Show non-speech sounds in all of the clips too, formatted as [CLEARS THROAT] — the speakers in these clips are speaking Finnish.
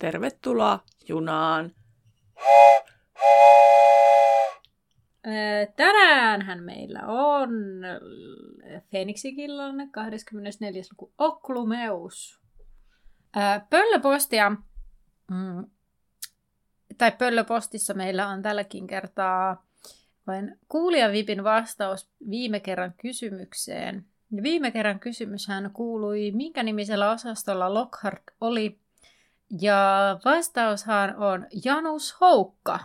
Tervetuloa junaan! Tänäänhän meillä on Feniksikillan 24. luku Oklumeus. Pöllöpostia, mm, tai pöllöpostissa meillä on tälläkin kertaa vain kuulijavipin vastaus viime kerran kysymykseen. Viime kerran kysymyshän kuului, minkä nimisellä osastolla Lockhart oli. Ja vastaushan on Janus Houkka.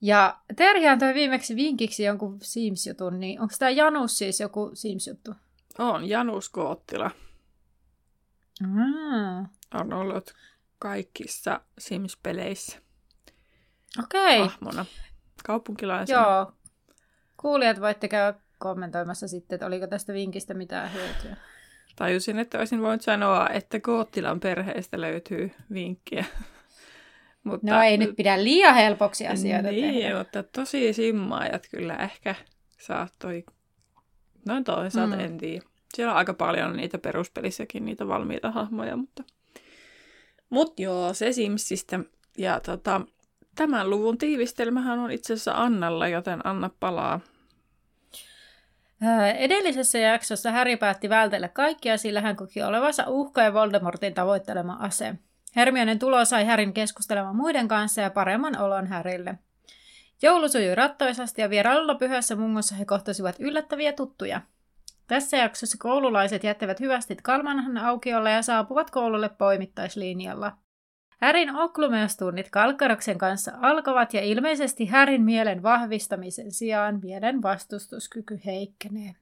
Ja Terhihan toi viimeksi vinkiksi jonkun Sims-jutun, niin onko tämä Janus siis joku Sims-juttu? On, Janus Koottila. Mm. On ollut kaikissa Sims-peleissä. Okei. Okay. Ahmona. Kaupunkilaisena. Joo. Kuulijat voitte käydä kommentoimassa sitten, että oliko tästä vinkistä mitään hyötyä. Tajusin, että olisin voinut sanoa, että Koottilan perheestä löytyy vinkkiä. [LAUGHS] Mutta, no ei nyt pidä liian helpoksi asioita niin, tehdä. mutta tosi simmaajat kyllä ehkä saattoi... No toisaalta mm. en tiedä. Siellä on aika paljon niitä peruspelissäkin, niitä valmiita hahmoja, mutta... Mut joo, se Simsistä. Ja tota, tämän luvun tiivistelmähän on itse asiassa Annalla, joten Anna palaa. Edellisessä jaksossa Harry päätti vältellä kaikkia, sillä hän koki olevansa uhka ja Voldemortin tavoittelema ase. Hermionen tulo sai Härin keskustelemaan muiden kanssa ja paremman olon Härille. Joulu sujui rattoisasti ja vierailulla pyhässä mungossa he kohtasivat yllättäviä tuttuja. Tässä jaksossa koululaiset jättävät hyvästit Kalmanhan aukiolla ja saapuvat koululle poimittaislinjalla. Härin oklumeostunnit Kalkkaroksen kanssa alkavat ja ilmeisesti Härin mielen vahvistamisen sijaan mielen vastustuskyky heikkenee.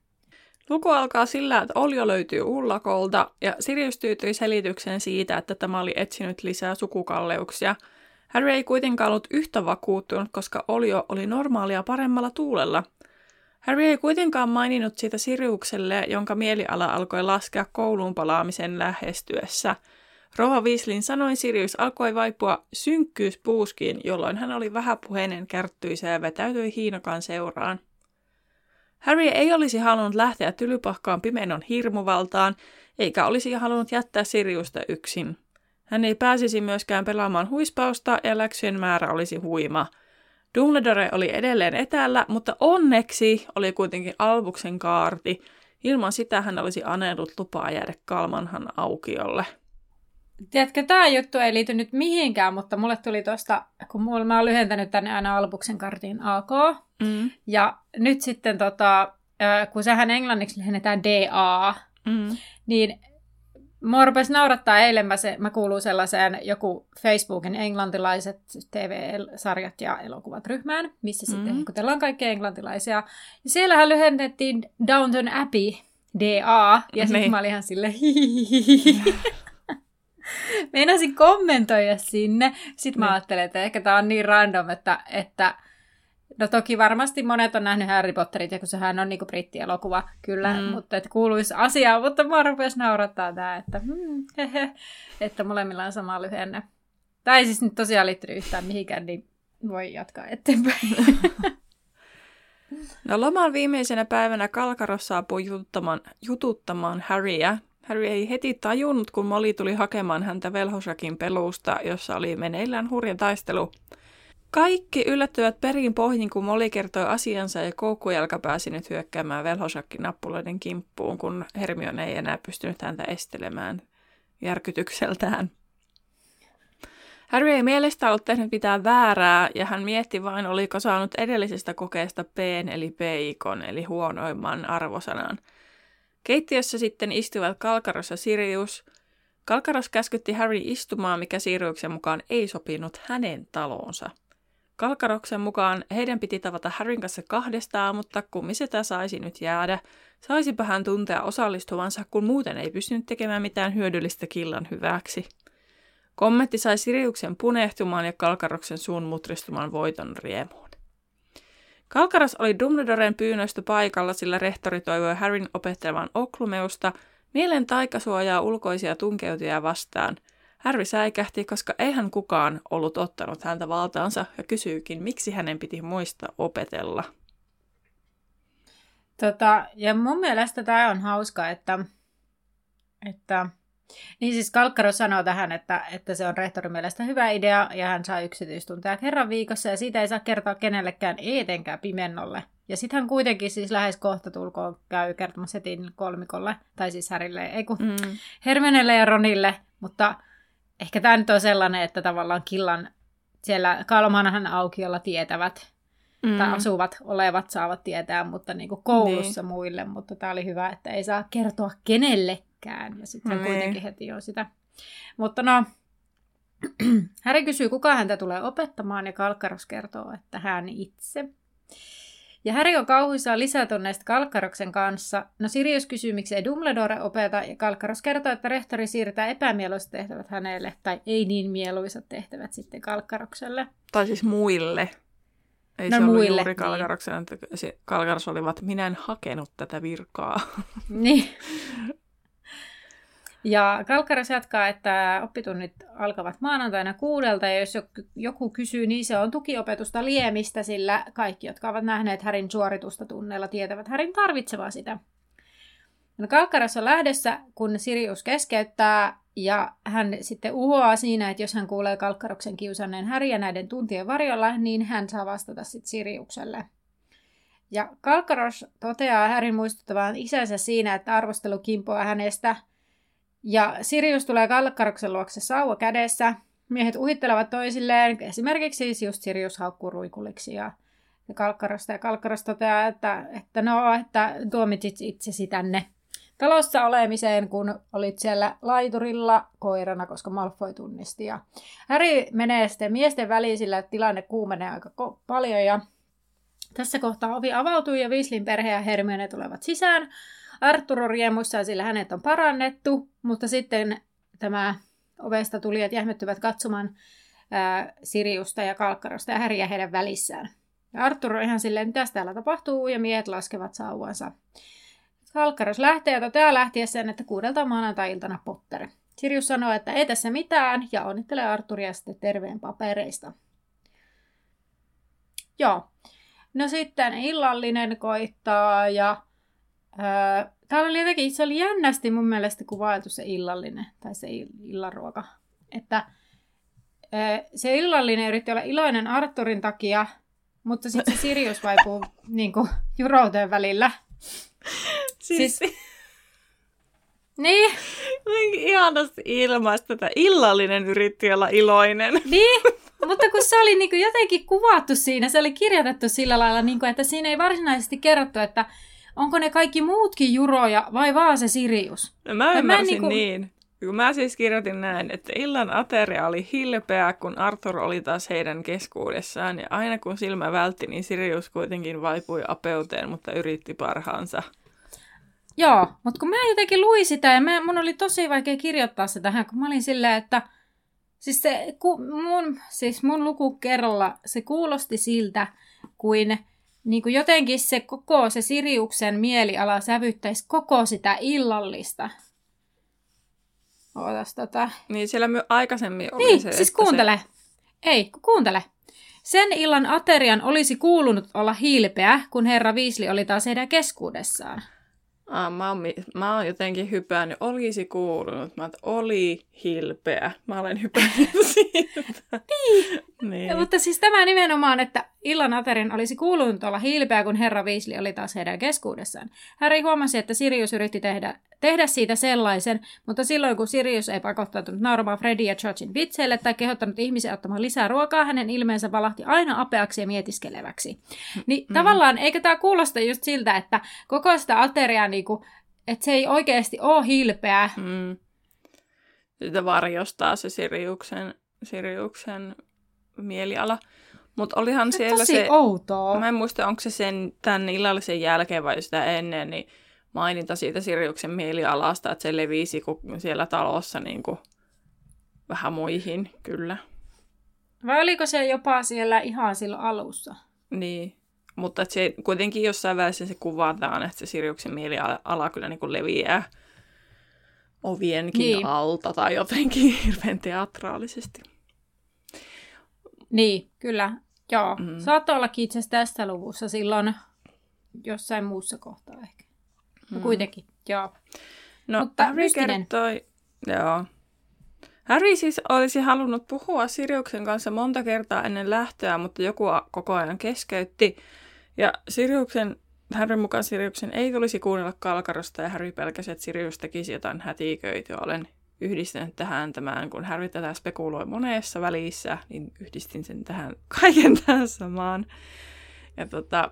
Luku alkaa sillä, että Oljo löytyy ullakolta ja Sirius tyytyi selitykseen siitä, että tämä oli etsinyt lisää sukukalleuksia. Harry ei kuitenkaan ollut yhtä vakuuttunut, koska Oljo oli normaalia paremmalla tuulella. Harry ei kuitenkaan maininnut siitä Siriukselle, jonka mieliala alkoi laskea kouluun palaamisen lähestyessä. Rova Weasleyn sanoin Sirius alkoi vaipua synkkyyspuuskiin, jolloin hän oli vähäpuheinen kärttyisä ja vetäytyi Hiinokan seuraan. Harry ei olisi halunnut lähteä tylypahkaan pimenon hirmuvaltaan, eikä olisi halunnut jättää Siriusta yksin. Hän ei pääsisi myöskään pelaamaan huispausta ja läksyjen määrä olisi huima. Dumbledore oli edelleen etäällä, mutta onneksi oli kuitenkin Albuksen kaarti. Ilman sitä hän olisi anellut lupaa jäädä Kalmanhan aukiolle. Tiedätkö, tämä juttu ei liity nyt mihinkään, mutta mulle tuli tuosta, kun mulla, mä oon lyhentänyt tänne aina Albuksen kartin AK, mm. ja nyt sitten tota, kun sehän englanniksi lyhennetään DA, mm. niin Mua rupesi naurattaa eilen, mä, se, mä kuulun sellaiseen joku Facebookin englantilaiset TV-sarjat ja elokuvat ryhmään, missä mm. sitten hekutellaan kaikkia englantilaisia. Ja siellähän lyhennettiin Downton Abbey, DA, ja sitten niin. mä olin ihan silleen [LAUGHS] [LAUGHS] Meinasin kommentoida sinne. Sitten mä niin. ajattelin, että ehkä tää on niin random, että, että No toki varmasti monet on nähnyt Harry Potterit, ja kun sehän on niinku brittielokuva, kyllä, mm. mutta että kuuluisi asiaan, mutta mä rupes naurattaa tämä, että, hmm, hehe, että molemmilla on sama lyhenne. Tai siis nyt tosiaan liittynyt yhtään mihinkään, niin voi jatkaa eteenpäin. [LAUGHS] No loman viimeisenä päivänä Kalkaros saapui jututtamaan, jututtamaan Harryä. Harry ei heti tajunnut, kun Molly tuli hakemaan häntä Velhosakin pelusta, jossa oli meneillään hurja taistelu. Kaikki yllättyvät perin pohjin, kun Molly kertoi asiansa ja koukkujalka pääsi nyt hyökkäämään velhosakkin nappuloiden kimppuun, kun Hermione ei enää pystynyt häntä estelemään järkytykseltään. Harry ei mielestä ollut tehnyt mitään väärää, ja hän mietti vain, oliko saanut edellisestä kokeesta P eli peikon, eli huonoimman arvosanan. Keittiössä sitten istuivat Kalkaros ja Sirius. Kalkaros käskytti Harry istumaan, mikä Siriuksen mukaan ei sopinut hänen taloonsa. Kalkaroksen mukaan heidän piti tavata Harryn kanssa kahdestaan, mutta kummisetä saisi nyt jäädä. Saisipa hän tuntea osallistuvansa, kun muuten ei pystynyt tekemään mitään hyödyllistä killan hyväksi. Kommentti sai Siriuksen punehtumaan ja Kalkaroksen suun mutristumaan voiton riemuun. Kalkaras oli Dumbledoren pyynnöstä paikalla, sillä rehtori toivoi Harryn opettelevan Oklumeusta mielen taikasuojaa ulkoisia tunkeutujia vastaan. Harry säikähti, koska eihän kukaan ollut ottanut häntä valtaansa ja kysyykin, miksi hänen piti muistaa opetella. Tota, ja mun mielestä tämä on hauska, että, että niin siis Kalkkaro sanoo tähän, että, että se on rehtorin mielestä hyvä idea ja hän saa yksityistunteja kerran viikossa ja siitä ei saa kertoa kenellekään etenkään pimennolle. Ja sitten hän kuitenkin siis lähes kohta tulkoon käy kertomassa setin kolmikolle, tai siis Härille, ei kun mm. Hermenelle ja Ronille, mutta ehkä tämä nyt on sellainen, että tavallaan Killan siellä Kalmanahan aukiolla tietävät, mm. tai asuvat olevat saavat tietää, mutta niin kuin koulussa niin. muille, mutta tämä oli hyvä, että ei saa kertoa kenellekään, ja sitten hän niin. kuitenkin heti on sitä. Mutta no, [CLEARS THROAT] Häri kysyy, kuka häntä tulee opettamaan, ja Kalkkaros kertoo, että hän itse. Ja Häri on kauhuissaan lisätunneista Kalkkaroksen kanssa. No Sirius kysyy, miksi ei Dumbledore opeta, ja Kalkkaros kertoo, että rehtori siirtää epämieluisat tehtävät hänelle, tai ei niin mieluisat tehtävät sitten Kalkkarokselle. Tai siis muille. Ei no, se muille, ollut juuri Kalkaroksen, niin. että Kalkaros olivat, minä en hakenut tätä virkaa. Niin. [LAUGHS] Ja Kalkaras jatkaa, että oppitunnit alkavat maanantaina kuudelta, ja jos joku kysyy, niin se on tukiopetusta liemistä, sillä kaikki, jotka ovat nähneet Härin suoritusta tunneilla, tietävät Härin tarvitsevaa sitä. No on lähdössä, kun Sirius keskeyttää, ja hän sitten uhoaa siinä, että jos hän kuulee Kalkkaroksen kiusanneen Häriä näiden tuntien varjolla, niin hän saa vastata sitten Siriukselle. Ja Kalkaros toteaa Härin muistuttavan isänsä siinä, että arvostelu kimpoaa hänestä – ja Sirius tulee Kalkkaroksen luokse sauva kädessä. Miehet uhittelevat toisilleen, esimerkiksi siis just Sirius haukkuu ruikuliksi ja, Kalkkarosta. Ja Kalkkaros toteaa, että, että no, että tuomitsit itsesi tänne talossa olemiseen, kun olit siellä laiturilla koirana, koska Malfoy tunnisti. Ja Harry menee sitten miesten väliin, sillä tilanne kuumenee aika paljon ja tässä kohtaa ovi avautuu ja Weasleyn perhe ja Hermione tulevat sisään. Arturo riemuissaan, sillä hänet on parannettu, mutta sitten tämä ovesta tulijat jähmettyvät katsomaan ää, Siriusta ja Kalkkarosta ja häriä heidän välissään. Ja Arturo on ihan silleen, mitä täällä tapahtuu, ja miehet laskevat sauvansa. Kalkkaros lähtee ja toteaa lähtiessään, että kuudelta maanantai-iltana Potter. Sirius sanoo, että ei tässä mitään, ja onnittelee Arturia sitten terveen papereista. Joo. No sitten illallinen koittaa, ja Öö, täällä oli jotenkin, se oli jännästi mun mielestä kuvailtu se illallinen, tai se illanruoka. Että öö, se illallinen yritti olla iloinen Arturin takia, mutta sitten se Sirius vaipuu [LAUGHS] niin kuin, jurouteen välillä. Siis, siis... Niin. Ihanasti ilmaista tätä. Illallinen yritti olla iloinen. Niin, [LAUGHS] mutta kun se oli niin kuin jotenkin kuvattu siinä, se oli kirjoitettu sillä lailla, niin kuin, että siinä ei varsinaisesti kerrottu, että onko ne kaikki muutkin juroja vai vaan se Sirius? No, mä ymmärsin mä niinku... niin. Kun mä siis kirjoitin näin, että illan ateria oli hilpeä, kun Arthur oli taas heidän keskuudessaan, ja aina kun silmä vältti, niin Sirius kuitenkin vaipui apeuteen, mutta yritti parhaansa. Joo, mutta kun mä jotenkin luin sitä, ja mä, mun oli tosi vaikea kirjoittaa se tähän, kun mä olin silleen, että siis, se, ku, mun, siis mun luku kerralla se kuulosti siltä, kuin niin kuin jotenkin se koko se Siriuksen mieliala sävyttäisi koko sitä illallista. Ootas tota. Niin siellä my- aikaisemmin oli niin, se, siis kuuntele. Se... Ei, kuuntele. Sen illan aterian olisi kuulunut olla hiilpeä, kun herra Viisli oli taas heidän keskuudessaan. Ah, mä, oon, mä oon jotenkin hypännyt, olisi kuulunut, mä että oli hilpeä. Mä olen hypännyt [LAUGHS] siitä. niin. niin. Mutta siis tämä nimenomaan, että illan aterin olisi kuulunut olla hilpeä, kun herra Weasley oli taas heidän keskuudessaan. Harry huomasi, että Sirius yritti tehdä, tehdä siitä sellaisen, mutta silloin kun Sirius ei pakottanut nauramaan Freddy ja Georgein vitseille tai kehottanut ihmisiä ottamaan lisää ruokaa, hänen ilmeensä valahti aina apeaksi ja mietiskeleväksi. Niin mm. tavallaan, eikö tämä kuulosta just siltä, että koko sitä ateriaa, niinku, että se ei oikeasti ole hilpeä. Mm. Sitä varjostaa se Siriuksen, Siriuksen mieliala. Mutta olihan se siellä tosi se... outoa. Mä en muista, onko se sen tämän illallisen jälkeen vai sitä ennen, niin maininta siitä Siriuksen mielialasta, että se levisi siellä talossa niin kuin vähän muihin, kyllä. Vai oliko se jopa siellä ihan silloin alussa? Niin, mutta että se kuitenkin jossain välissä se kuvataan, että se Siriuksen mieliala kyllä niin kuin leviää ovienkin niin. alta tai jotenkin [LAUGHS] hirveän teatraalisesti. Niin, kyllä. Joo. Mm. Saattoi olla itse asiassa tässä luvussa silloin jossain muussa kohtaa ehkä. No kuitenkin, joo. No, Mutta Harry mystinen. kertoi, joo. Harry siis olisi halunnut puhua Siriuksen kanssa monta kertaa ennen lähtöä, mutta joku koko ajan keskeytti. Ja Siriuksen, Harryn mukaan Siriuksen ei tulisi kuunnella Kalkarosta ja Harry pelkäsi, että Sirius tekisi jotain hätiköityä. Olen yhdistänyt tähän tämän, kun Harry tätä spekuloi monessa välissä, niin yhdistin sen tähän kaiken tähän samaan. Ja tota,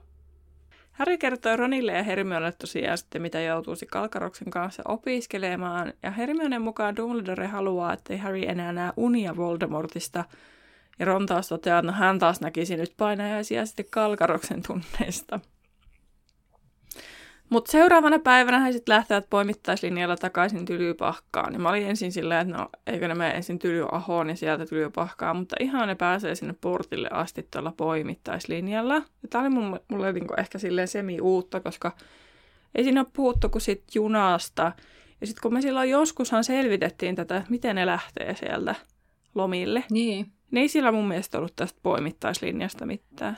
Harry kertoi Ronille ja Hermionelle tosiaan sitten, mitä joutuisi Kalkaroksen kanssa opiskelemaan. Ja Hermionen mukaan Dumbledore haluaa, ettei Harry enää näe unia Voldemortista. Ja Ron taas toteaa, että no hän taas näkisi nyt painajaisia sitten Kalkaroksen tunneista. Mutta seuraavana päivänä he sitten lähtevät poimittaislinjalla takaisin Tylypahkaan. Ja mä olin ensin silleen, että no eikö ne mene ensin Tylyahoon ja sieltä Tylypahkaan, mutta ihan ne pääsee sinne portille asti tuolla poimittaislinjalla. Ja tää oli mun, mulle niinku ehkä silleen semi-uutta, koska ei siinä ole puhuttu kuin sit junasta. Ja sitten kun me silloin joskushan selvitettiin tätä, että miten ne lähtee sieltä lomille. Niin. Ne ei sillä mun mielestä ollut tästä poimittaislinjasta mitään.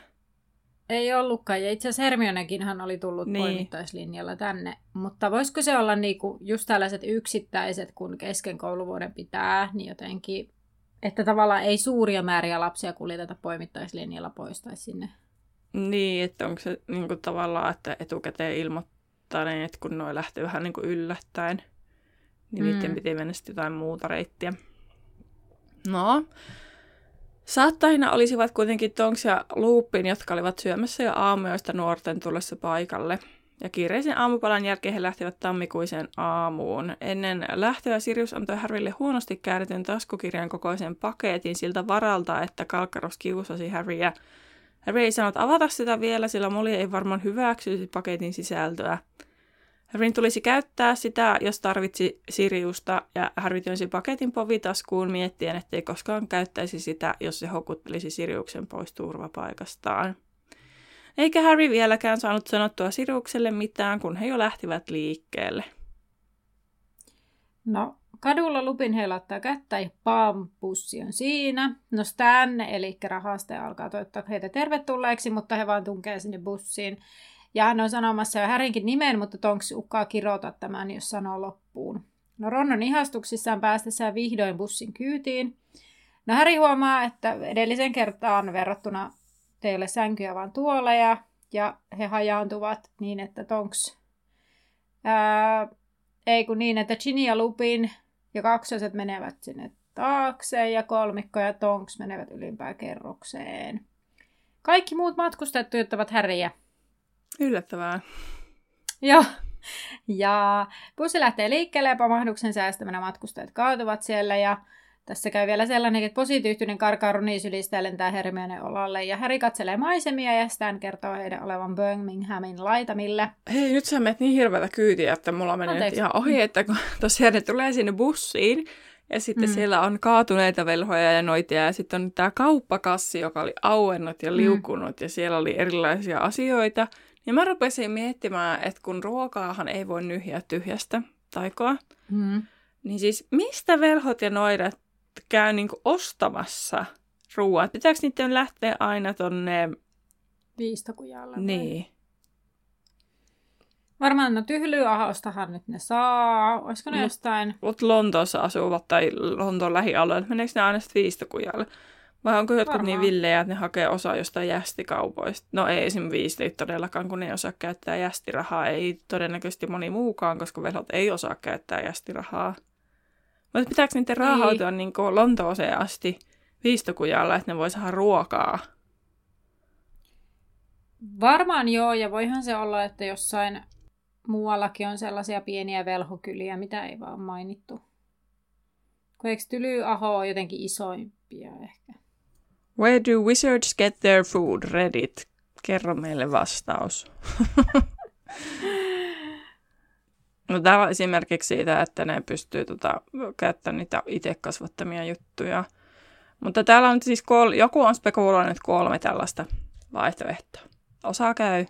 Ei ollutkaan, ja itse asiassa Hermionekinhan oli tullut niin. poimittaislinjalla tänne. Mutta voisiko se olla niinku just tällaiset yksittäiset, kun kesken kouluvuoden pitää, niin jotenkin, että tavallaan ei suuria määriä lapsia kuljeteta poimittaislinjalla pois tai sinne. Niin, että onko se niinku tavallaan, että etukäteen ilmoittaneet, kun noi lähtee vähän niinku yllättäen, niin mm. niiden piti mennä sitten jotain muuta reittiä. No, Saattajina olisivat kuitenkin Tonks ja Loopin, jotka olivat syömässä jo aamuista nuorten tullessa paikalle. Ja kiireisen aamupalan jälkeen he lähtivät tammikuiseen aamuun. Ennen lähtöä Sirius antoi Harrylle huonosti käärityn taskukirjan kokoisen paketin siltä varalta, että Kalkkaros kiusasi Harryä. Harry ei sanonut avata sitä vielä, sillä Molly ei varmaan hyväksyisi paketin sisältöä. Harryn tulisi käyttää sitä, jos tarvitsi Siriusta, ja Harry työnsi paketin povitaskuun miettien, ettei koskaan käyttäisi sitä, jos se houkuttelisi Siriuksen pois turvapaikastaan. Eikä Harry vieläkään saanut sanottua Siriukselle mitään, kun he jo lähtivät liikkeelle. No, kadulla Lupin heilattaa kättä ja pampussi on siinä. No Stan, eli rahastaja, alkaa toivottaa heitä tervetulleeksi, mutta he vaan tunkee sinne bussiin. Ja hän on sanomassa jo Härinkin nimen, mutta Tonks ukkaa kirota tämän, jos sanoo loppuun. No Ron on ihastuksissaan päästessään vihdoin bussin kyytiin. No Häri huomaa, että edellisen kertaan verrattuna teille sänkyjä vaan tuoleja, ja he hajaantuvat niin, että Tonks... Ää, ei kun niin, että Ginny ja Lupin ja kaksoset menevät sinne taakse ja kolmikko ja Tonks menevät ylimpään kerrokseen. Kaikki muut matkustajat tuijottavat Häriä Yllättävää. Joo. Ja bussi lähtee liikkeelle ja pamahduksen säästämänä matkustajat kaatuvat siellä ja tässä käy vielä sellainen, että positiivinen karkaa Roni sylistä lentää Hermione olalle ja Harry katselee maisemia ja Stan kertoo heidän olevan Birminghamin laitamille. Hei, nyt sä menet niin hirveätä kyytiä, että mulla menee Anteeksi. ihan ohi, että kun [LAUGHS] tosiaan ne tulee sinne bussiin ja sitten mm. siellä on kaatuneita velhoja ja noitia ja sitten on tämä kauppakassi, joka oli auennut ja mm. liukunut mm. ja siellä oli erilaisia asioita – ja mä rupesin miettimään, että kun ruokaahan ei voi nyhjää tyhjästä taikoa, mm. niin siis mistä velhot ja noidat käy niinku ostamassa ruoat? Pitääkö niiden lähteä aina tonne... Viistokujalle? Niin. Varmaan no tyhlyahostahan nyt ne saa. Olisiko ne no, jostain... Mutta Lontoossa asuvat tai Lontoon lähialueella, meneekö ne aina sitten viistokujalle? Vai onko jotkut niin Varmaan. niin villejä, että ne hakee osaa jostain jästikaupoista? No ei esim. viisi todellakaan, kun ne ei osaa käyttää jästirahaa. Ei todennäköisesti moni muukaan, koska velhot ei osaa käyttää jästirahaa. Mutta pitääkö niiden raahautua niin. niin Lontooseen asti viistokujalla, että ne voi saada ruokaa? Varmaan joo, ja voihan se olla, että jossain muuallakin on sellaisia pieniä velhokyliä, mitä ei vaan mainittu. Kun eikö Tylyaho ole jotenkin isoimpia ehkä? Where do wizards get their food? Reddit. Kerro meille vastaus. [LAUGHS] No tämä on esimerkiksi siitä, että ne pystyy tota, käyttämään niitä itse kasvattamia juttuja. Mutta täällä on siis kol- joku on spekuloinut kolme tällaista vaihtoehtoa. Osa käy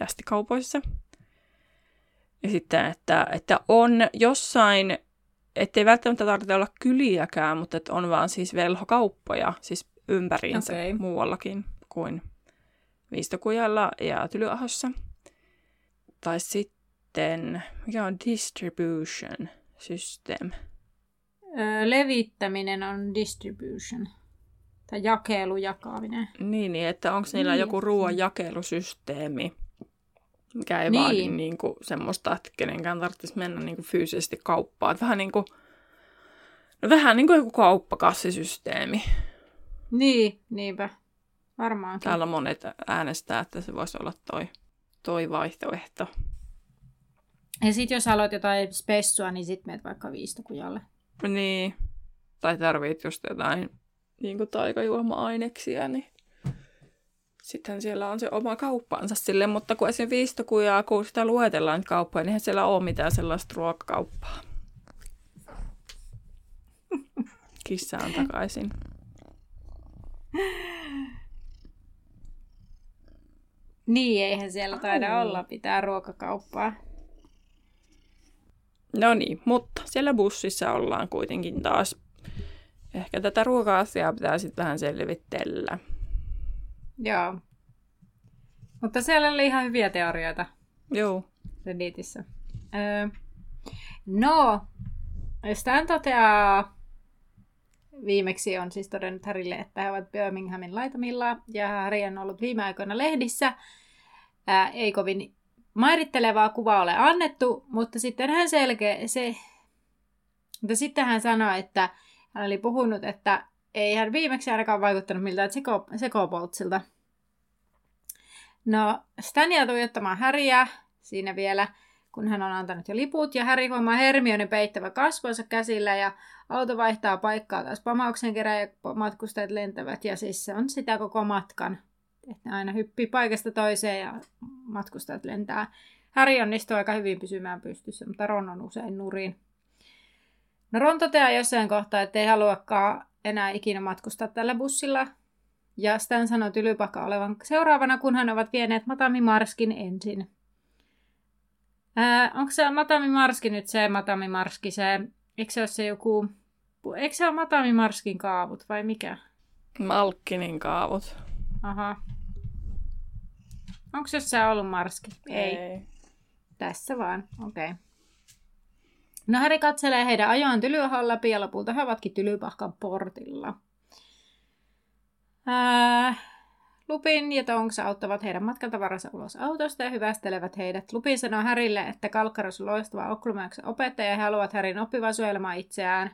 jästikaupoissa. Ja sitten, että, että on jossain, ettei välttämättä tarvitse olla kyliäkään, mutta että on vaan siis velhokauppoja, siis ympäriinsä okay. muuallakin kuin Viistokujalla ja Tylyahossa. Tai sitten, mikä on distribution system? Öö, levittäminen on distribution. Tai jakelu, jakaminen. Niin, niin että onko niillä niin. joku ruoan jakelusysteemi, mikä ei niin. vaadi niin kuin, semmoista, että kenenkään tarvitsisi mennä niin kuin, fyysisesti kauppaan. Vähän niin kuin, no, vähän niin kuin joku kauppakassisysteemi. Niin, niinpä. Varmaan. Täällä monet äänestää, että se voisi olla toi, toi vaihtoehto. Ja sitten jos haluat jotain spessua, niin sitten meet vaikka viistokujalle. Niin. Tai tarvit just jotain niin taikajuoma-aineksia, niin sitten siellä on se oma kauppansa sille, mutta kun esim. viistokujaa, kun sitä luetellaan nyt kauppoja, niin eihän siellä ole mitään sellaista ruokakauppaa. Kissa on takaisin. Niin, eihän siellä taida Ai. olla pitää ruokakauppaa. No niin, mutta siellä bussissa ollaan kuitenkin taas. Ehkä tätä ruoka-asiaa pitää sitten vähän selvitellä. Joo. Mutta siellä oli ihan hyviä teorioita. Joo. Redditissä. Öö, no, Stan toteaa viimeksi on siis todennut Harrylle, että he ovat Birminghamin laitamilla ja Harry on ollut viime aikoina lehdissä. Ää, ei kovin mairittelevaa kuvaa ole annettu, mutta sitten hän selkeä, se, mutta sitten hän sanoi, että hän oli puhunut, että ei hän viimeksi ainakaan vaikuttanut miltään seko, sekopoltsilta. No, Stan jää tuijottamaan Häriä siinä vielä, kun hän on antanut jo liput, ja Häri huomaa Hermione peittävä kasvonsa käsillä, ja auto vaihtaa paikkaa taas pamauksen kerran, ja matkustajat lentävät, ja siis se on sitä koko matkan. Että aina hyppii paikasta toiseen, ja matkustajat lentää. Häri onnistuu aika hyvin pysymään pystyssä, mutta Ron on usein nurin. No Ron toteaa jossain kohtaa, että ei haluakaan enää ikinä matkustaa tällä bussilla. Ja Stan sanoo tylypakka olevan seuraavana, kun hän ovat vieneet Matami Marskin ensin. Ää, onko se Matami Marski nyt se Matami Marski, se, eikö se ole se joku, eikö se ole Matami Marskin kaavut vai mikä? Malkkinin kaavut. Aha. Onko se ollut Marski? Ei. Ei. Tässä vaan, okei. Okay. No Häri katselee heidän ajoan Tylyahon läpi ja lopulta he ovatkin Tylypahkan portilla. Ää, Lupin ja Tonks auttavat heidän matkaltavaransa ulos autosta ja hyvästelevät heidät. Lupin sanoo Härille, että Kalkkaros on loistava Oklumäyksen opettaja ja he haluavat Härin oppivan suojelemaan itseään.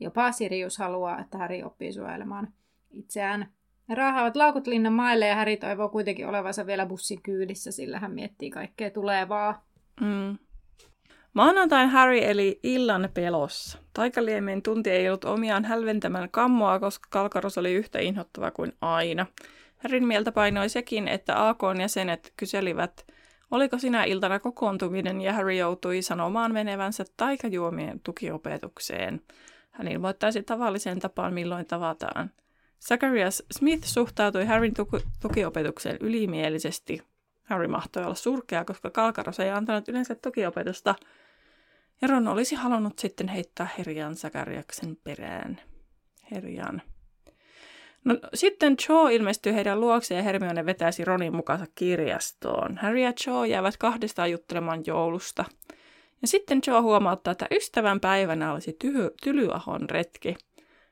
Jopa Sirius haluaa, että Häri oppii suojelemaan itseään. Ne raahaavat laukut linnan maille ja Häri toivoo kuitenkin olevansa vielä bussin kyydissä, sillä hän miettii kaikkea tulevaa. Mm. Maanantain Harry eli illan pelossa. Taikaliemen tunti ei ollut omiaan hälventämään kammoa, koska Kalkaros oli yhtä inhottava kuin aina. Harryn mieltä painoi sekin, että AKn jäsenet kyselivät, oliko sinä iltana kokoontuminen ja Harry joutui sanomaan menevänsä taikajuomien tukiopetukseen. Hän ilmoittaisi tavalliseen tapaan, milloin tavataan. Zacharias Smith suhtautui Harryn tuki- tukiopetukseen ylimielisesti. Harry mahtoi olla surkea, koska Kalkaros ei antanut yleensä tukiopetusta, ja Ron olisi halunnut sitten heittää Herjan Zachariaksen perään. Herjan. No, sitten Cho ilmestyy heidän luokseen ja Hermione vetäisi Ronin mukansa kirjastoon. Harry ja Cho jäävät kahdestaan juttelemaan joulusta. Ja sitten Cho huomauttaa, että ystävän päivänä olisi tyhy, Tylyahon retki.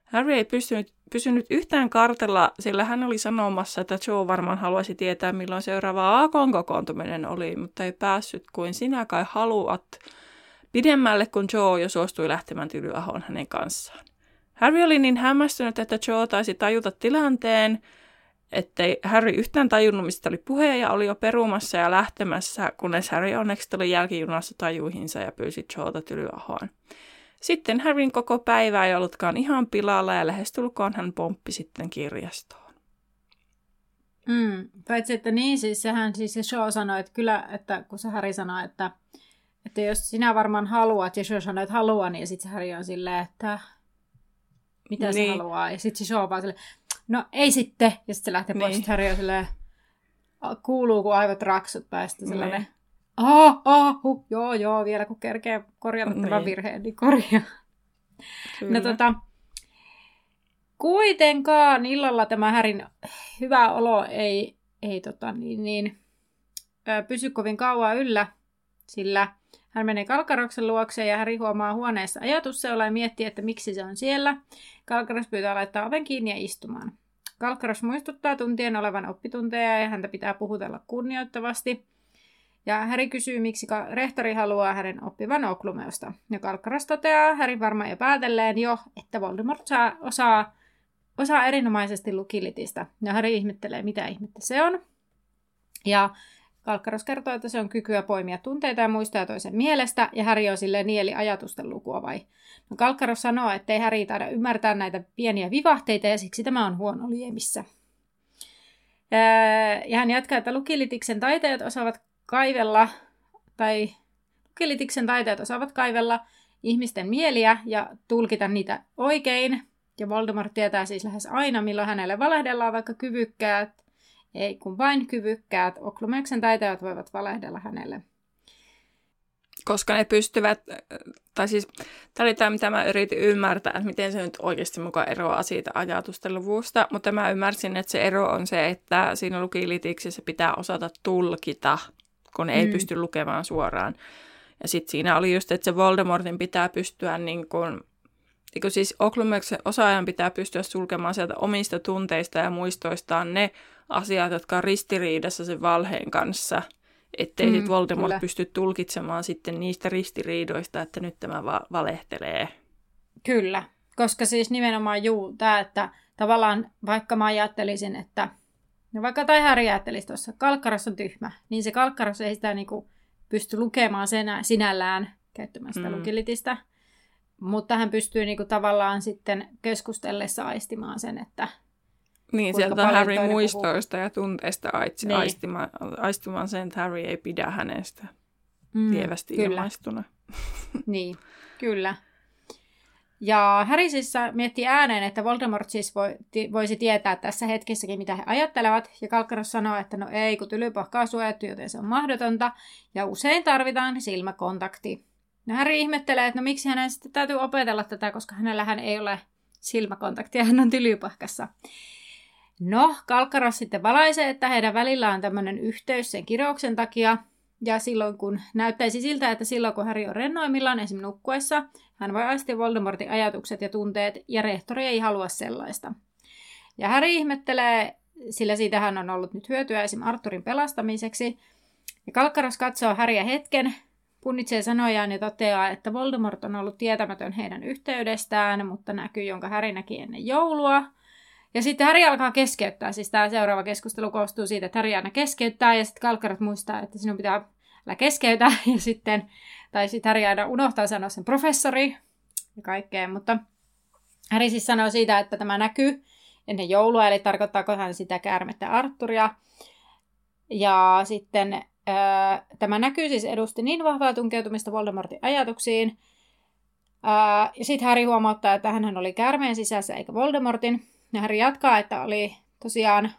Harry ei pystynyt, pysynyt yhtään kartella, sillä hän oli sanomassa, että Joe varmaan haluaisi tietää, milloin seuraava Akon kokoontuminen oli, mutta ei päässyt kuin sinä kai haluat pidemmälle, kun Joe jo suostui lähtemään Tylyahon hänen kanssaan. Harry oli niin hämmästynyt, että Joe taisi tajuta tilanteen, ettei Harry yhtään tajunnut, mistä oli puhe ja oli jo perumassa ja lähtemässä, kunnes Harry onneksi tuli jälkijunassa tajuihinsa ja pyysi Joota tylyahoon. Sitten Harryn koko päivä ei ollutkaan ihan pilalla ja lähestulkoon hän pomppi sitten kirjastoon. Mm, paitsi että niin, siis sehän siis se show sanoi, että kyllä, että kun se Harry sanoi, että että jos sinä varmaan haluat, ja Joe sanoo, että haluaa, niin sitten se Harry on silleen, että mitä niin. se haluaa. Ja sitten se Joe vaan silleen, no ei sitten. Ja sitten se lähtee niin. pois, sitten Harry on silleen, kuuluu kuin aivot raksut päästä sellainen, niin. ah, ah, huh, joo, joo, vielä kun kerkee korjata niin. tämän virheen, niin korjaa. Kyllä. No tota, kuitenkaan illalla tämä Härin hyvä olo ei, ei tota, niin, niin, pysy kovin kauan yllä, sillä hän menee Kalkaroksen luokse ja Häri huomaa huoneessa ajatusseula ja miettii, että miksi se on siellä. Kalkaros pyytää laittaa oven kiinni ja istumaan. Kalkaros muistuttaa tuntien olevan oppitunteja ja häntä pitää puhutella kunnioittavasti. Ja Häri kysyy, miksi rehtori haluaa hänen oppivan Oklumeusta. Ja Kalkkaros toteaa Häri varmaan jo päätelleen jo, että Voldemort saa, osaa, osaa erinomaisesti lukilitistä. Ja Häri ihmettelee, mitä ihmettä se on. Ja Kalkkaros kertoo, että se on kykyä poimia tunteita ja muistaa toisen mielestä, ja Häri on silleen nieli ajatusten lukua vai? No Kalkkaros sanoo, että ei Häri taida ymmärtää näitä pieniä vivahteita, ja siksi tämä on huono liemissä. Ja hän jatkaa, että lukilitiksen taiteet osaavat kaivella, tai lukilitiksen taiteet osaavat kaivella ihmisten mieliä ja tulkita niitä oikein. Ja Voldemort tietää siis lähes aina, milloin hänelle valehdellaan, vaikka kyvykkäät ei kun vain kyvykkäät Oklumeksen taitajat voivat valehdella hänelle. Koska ne pystyvät, tai siis tämä oli tämä, mitä mä yritin ymmärtää, että miten se nyt oikeasti mukaan eroaa siitä ajatusten luvusta, mutta mä ymmärsin, että se ero on se, että siinä lukilitiksessä pitää osata tulkita, kun ne mm. ei pysty lukemaan suoraan. Ja sitten siinä oli just, että se Voldemortin pitää pystyä niin kuin Eikö siis Oklumeksen osaajan pitää pystyä sulkemaan sieltä omista tunteista ja muistoistaan ne asiat, jotka on ristiriidassa sen valheen kanssa, ettei mm, sit Voldemort kyllä. pysty tulkitsemaan sitten niistä ristiriidoista, että nyt tämä va- valehtelee. Kyllä, koska siis nimenomaan juu, tämä, että tavallaan vaikka mä ajattelisin, että no vaikka tai Harry ajattelisi tuossa, kalkkaras on tyhmä, niin se kalkkaras ei sitä niinku pysty lukemaan senä, sinällään käyttämään sitä mm. lukilitistä, mutta hän pystyy niinku tavallaan sitten keskustellessa aistimaan sen, että niin, sieltä Harry muistoista puhuu. ja tunteista aitsi, niin. aistimaan, aistimaan sen, että Harry ei pidä hänestä mm, lievästi kyllä. ilmaistuna. [LAUGHS] [LAUGHS] niin, kyllä. Ja Harry siis miettii ääneen, että Voldemort siis voi, ti, voisi tietää tässä hetkessäkin, mitä he ajattelevat, ja Kalkkaros sanoo, että no ei, kun tylypahkaa suojattu, joten se on mahdotonta, ja usein tarvitaan silmäkontakti. No Harry ihmettelee, että no miksi hänen sitten täytyy opetella tätä, koska hänellähän ei ole silmäkontaktia, hän on tylypahkassa. No, Kalkkaros sitten valaisee, että heidän välillä on tämmöinen yhteys sen kirouksen takia, ja silloin kun näyttäisi siltä, että silloin kun Harry on rennoimillaan esimerkiksi nukkuessa, hän voi aistia Voldemortin ajatukset ja tunteet, ja rehtori ei halua sellaista. Ja Harry ihmettelee, sillä siitä hän on ollut nyt hyötyä esim. Arturin pelastamiseksi. Ja Kalkkaros katsoo Harryä hetken, punnitsee sanojaan ja toteaa, että Voldemort on ollut tietämätön heidän yhteydestään, mutta näkyy, jonka Harry näki ennen joulua – ja sitten Häri alkaa keskeyttää. Siis tämä seuraava keskustelu koostuu siitä, että Häri aina keskeyttää ja sitten Kalkkarat muistaa, että sinun pitää älä keskeytä. [LAUGHS] Ja sitten, tai sitten Häri aina unohtaa sanoa sen professori ja kaikkea. Mutta Häri siis sanoo siitä, että tämä näkyy ennen joulua, eli tarkoittaako hän sitä käärmettä Arturia. Ja sitten tämä näkyy siis edusti niin vahvaa tunkeutumista Voldemortin ajatuksiin. Ja sitten Harry huomauttaa, että hän oli käärmeen sisässä eikä Voldemortin. Ja Harry jatkaa, että oli tosiaan,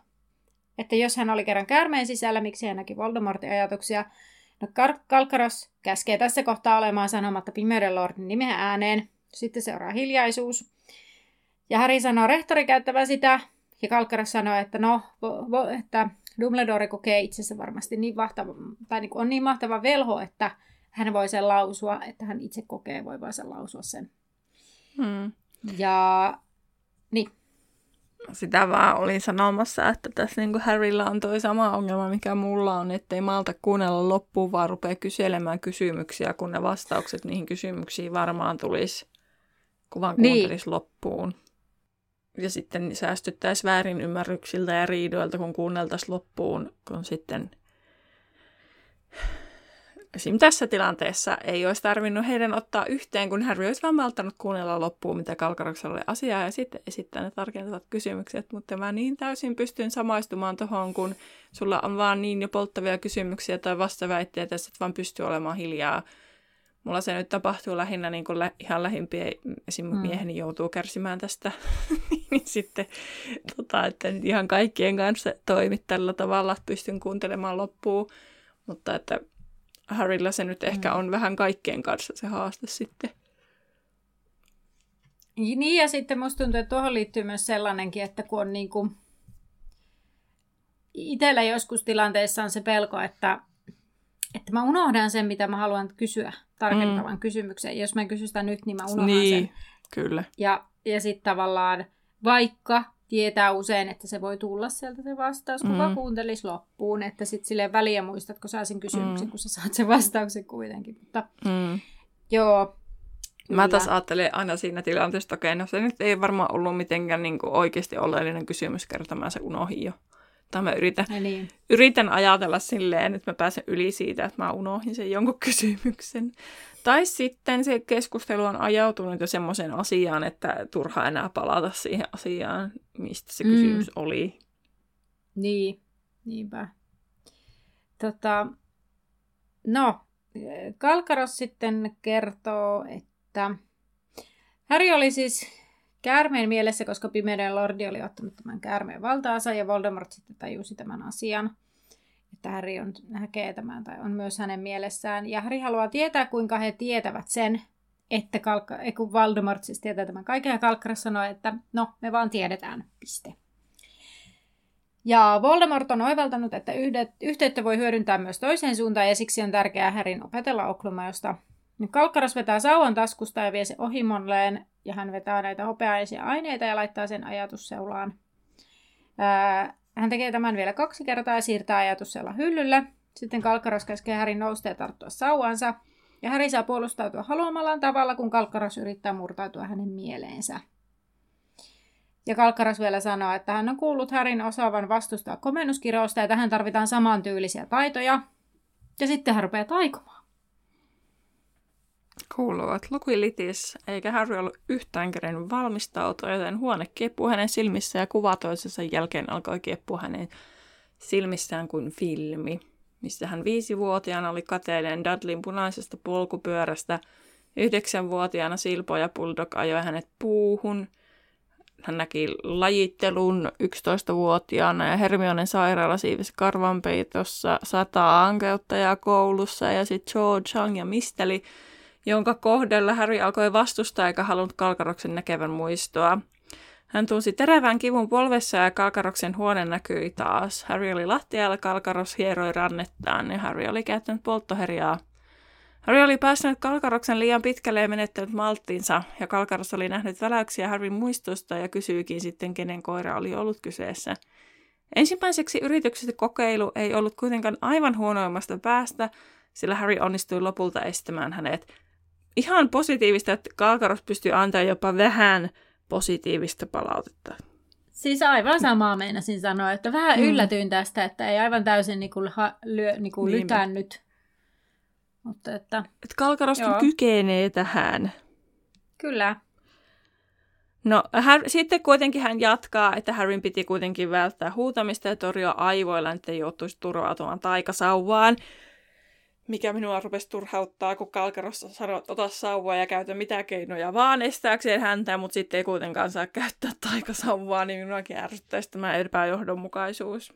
että jos hän oli kerran käärmeen sisällä, miksi hän näki Voldemortin ajatuksia. No Kalkaros käskee tässä kohtaa olemaan sanomatta Pimeyden Lordin nimeä ääneen. Sitten seuraa hiljaisuus. Ja Harry sanoo rehtori käyttävän sitä, ja Kalkaros sanoo, että no, vo, vo, että Dumbledore kokee itsensä varmasti niin mahtava, tai niin on niin mahtava velho, että hän voi sen lausua, että hän itse kokee voi sen lausua sen. Hmm. Ja niin, sitä vaan olin sanomassa, että tässä niin kuin Harrylla on toi sama ongelma, mikä mulla on, ettei malta kuunnella loppuun, vaan rupeaa kyselemään kysymyksiä, kun ne vastaukset niihin kysymyksiin varmaan tulisi, kun vaan kuuntelisi niin. loppuun. Ja sitten säästyttäisiin väärinymmärryksiltä ja riidoilta, kun kuunneltaisiin loppuun, kun sitten esim. tässä tilanteessa ei olisi tarvinnut heidän ottaa yhteen, kun Harry olisi vain malttanut kuunnella loppuun, mitä Kalkaroksella oli asiaa, ja sitten esittää ne tarkentavat kysymykset. Mutta mä niin täysin pystyn samaistumaan tuohon, kun sulla on vaan niin jo polttavia kysymyksiä tai vastaväitteitä, että vaan pystyy olemaan hiljaa mulla se nyt tapahtuu lähinnä niin kuin lä- ihan lähimpien, esim. Mm. mieheni joutuu kärsimään tästä, [LAUGHS] niin sitten tota, että ihan kaikkien kanssa toimi tällä tavalla, että pystyn kuuntelemaan loppuun, mutta että Harrylla se nyt ehkä mm. on vähän kaikkien kanssa se haaste sitten. Niin, ja sitten musta tuntuu, että tuohon liittyy myös sellainenkin, että kun on niin kuin... Itsellä joskus tilanteessa on se pelko, että, että mä unohdan sen, mitä mä haluan kysyä, tarkentavan mm. kysymyksen. Jos mä kysyn sitä nyt, niin mä unohdan niin, sen. kyllä. Ja, ja sitten tavallaan, vaikka tietää usein, että se voi tulla sieltä se vastaus, kun mm. vaan kuuntelisi loppuun, että sitten sille väliä muistatko sä sen kysymyksen, mm. kun sä saat sen vastauksen kuitenkin. Mutta mm. joo, Kyllä. Mä taas ajattelen aina siinä tilanteessa, että okei, no se nyt ei varmaan ollut mitenkään niin kuin oikeasti oleellinen kysymys kertomaan se unohin jo. Tai mä yritän, niin. yritän ajatella silleen, että mä pääsen yli siitä, että mä unohin sen jonkun kysymyksen. Tai sitten se keskustelu on ajautunut jo semmoiseen asiaan, että turha enää palata siihen asiaan, mistä se mm. kysymys oli. Niin, niinpä. Tota, no, Kalkaros sitten kertoo, että Harry oli siis käärmeen mielessä, koska Pimeyden Lordi oli ottanut tämän käärmeen valtaansa ja Voldemort sitten tajusi tämän asian että Harry on, näkee tämän tai on myös hänen mielessään. Ja Harry haluaa tietää, kuinka he tietävät sen, että Kalkka, kun Voldemort siis tietää tämän kaiken, ja Kalkkaras sanoo, että no, me vaan tiedetään, piste. Ja Voldemort on oivaltanut, että yhdet, yhteyttä voi hyödyntää myös toiseen suuntaan, ja siksi on tärkeää Härin opetella Oklumajosta. Kalkkaras vetää sauvan taskusta ja vie se ohimonleen, ja hän vetää näitä hopeaisia aineita ja laittaa sen ajatusseulaan. Ää, hän tekee tämän vielä kaksi kertaa ja siirtää ajatussella hyllylle. Sitten Kalkkaras käskee Härin nousta ja tarttua sauansa. Ja Häri saa puolustautua haluamallaan tavalla, kun Kalkkaras yrittää murtautua hänen mieleensä. Ja Kalkkaras vielä sanoo, että hän on kuullut Härin osaavan vastustaa komennuskirousta ja tähän tarvitaan samantyylisiä taitoja. Ja sitten hän rupeaa taikomaan kuuluvat Lukilitis, eikä Harry ollut yhtään kerennyt valmistautua, joten huone kiepuu hänen silmissä ja kuva toisensa jälkeen alkoi kiepua hänen silmissään kuin filmi, missä hän viisivuotiaana oli kateellinen Dudleyn punaisesta polkupyörästä. Yhdeksänvuotiaana Silpo ja Bulldog ajoi hänet puuhun. Hän näki lajittelun 11-vuotiaana ja Hermionen sairaala siivisi karvanpeitossa sata ankeuttajaa koulussa ja sitten George, Chang ja Misteli jonka kohdalla Harry alkoi vastustaa eikä halunnut Kalkaroksen näkevän muistoa. Hän tunsi terävän kivun polvessa ja Kalkaroksen huone näkyi taas. Harry oli lattialla, Kalkaros hieroi rannettaan ja Harry oli käyttänyt polttoherjaa. Harry oli päässyt Kalkaroksen liian pitkälle ja menettänyt malttiinsa, ja Kalkaros oli nähnyt väläyksiä Harryn muistosta ja kysyikin sitten, kenen koira oli ollut kyseessä. Ensimmäiseksi yrityksestä kokeilu ei ollut kuitenkaan aivan huonoimmasta päästä, sillä Harry onnistui lopulta estämään hänet ihan positiivista, että Kalkaros pystyy antamaan jopa vähän positiivista palautetta. Siis aivan samaa meinasin sanoa, että vähän mm. yllätyin tästä, että ei aivan täysin niinku, ha, lyö, niinku lytännyt. Mutta että... Et Kalkaroskin joo. kykenee tähän. Kyllä. No, hän, sitten kuitenkin hän jatkaa, että Harryn piti kuitenkin välttää huutamista ja torjua aivoilla, että ei joutuisi turvautumaan taikasauvaan mikä minua rupesi turhauttaa, kun Kalkarossa sanoi, että ota sauvaa ja käytä mitä keinoja vaan estääkseen häntä, mutta sitten ei kuitenkaan saa käyttää taikasauvaa, niin minuakin ärsyttäisi tämä epäjohdonmukaisuus.